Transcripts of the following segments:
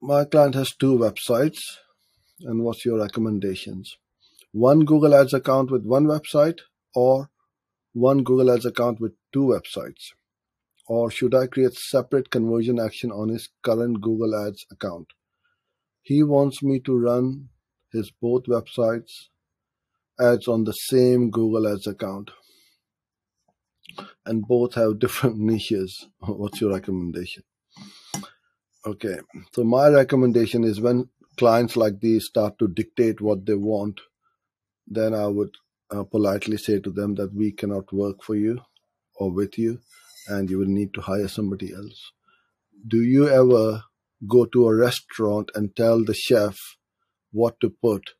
my client has two websites, and what's your recommendations? One Google Ads account with one website, or one Google Ads account with two websites? Or should I create separate conversion action on his current Google Ads account? He wants me to run his both websites ads on the same Google Ads account. And both have different niches. What's your recommendation? Okay, so my recommendation is when clients like these start to dictate what they want, then I would uh, politely say to them that we cannot work for you or with you and you will need to hire somebody else. Do you ever go to a restaurant and tell the chef what to put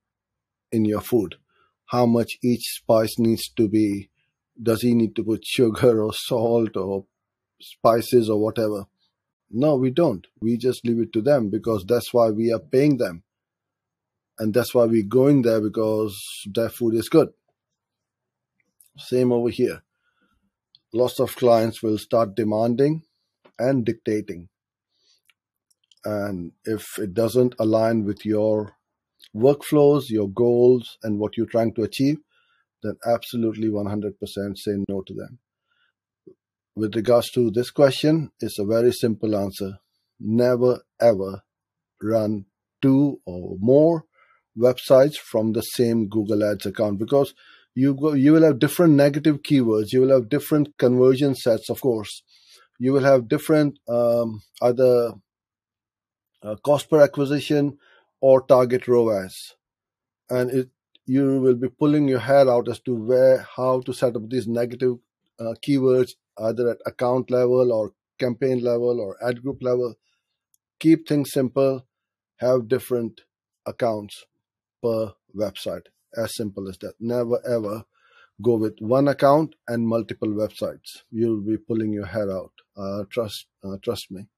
in your food? How much each spice needs to be? Does he need to put sugar or salt or spices or whatever? No, we don't. We just leave it to them because that's why we are paying them. And that's why we're going there because their food is good. Same over here. Lots of clients will start demanding and dictating. And if it doesn't align with your workflows, your goals, and what you're trying to achieve, then absolutely 100% say no to them. With regards to this question, it's a very simple answer. Never ever run two or more websites from the same Google Ads account because you go, you will have different negative keywords. You will have different conversion sets, of course. You will have different um, either uh, cost per acquisition or target ROAS, and it you will be pulling your hair out as to where how to set up these negative uh, keywords either at account level or campaign level or ad group level. Keep things simple. Have different accounts per website. As simple as that. Never ever go with one account and multiple websites. You'll be pulling your hair out. Uh, trust, uh, trust me.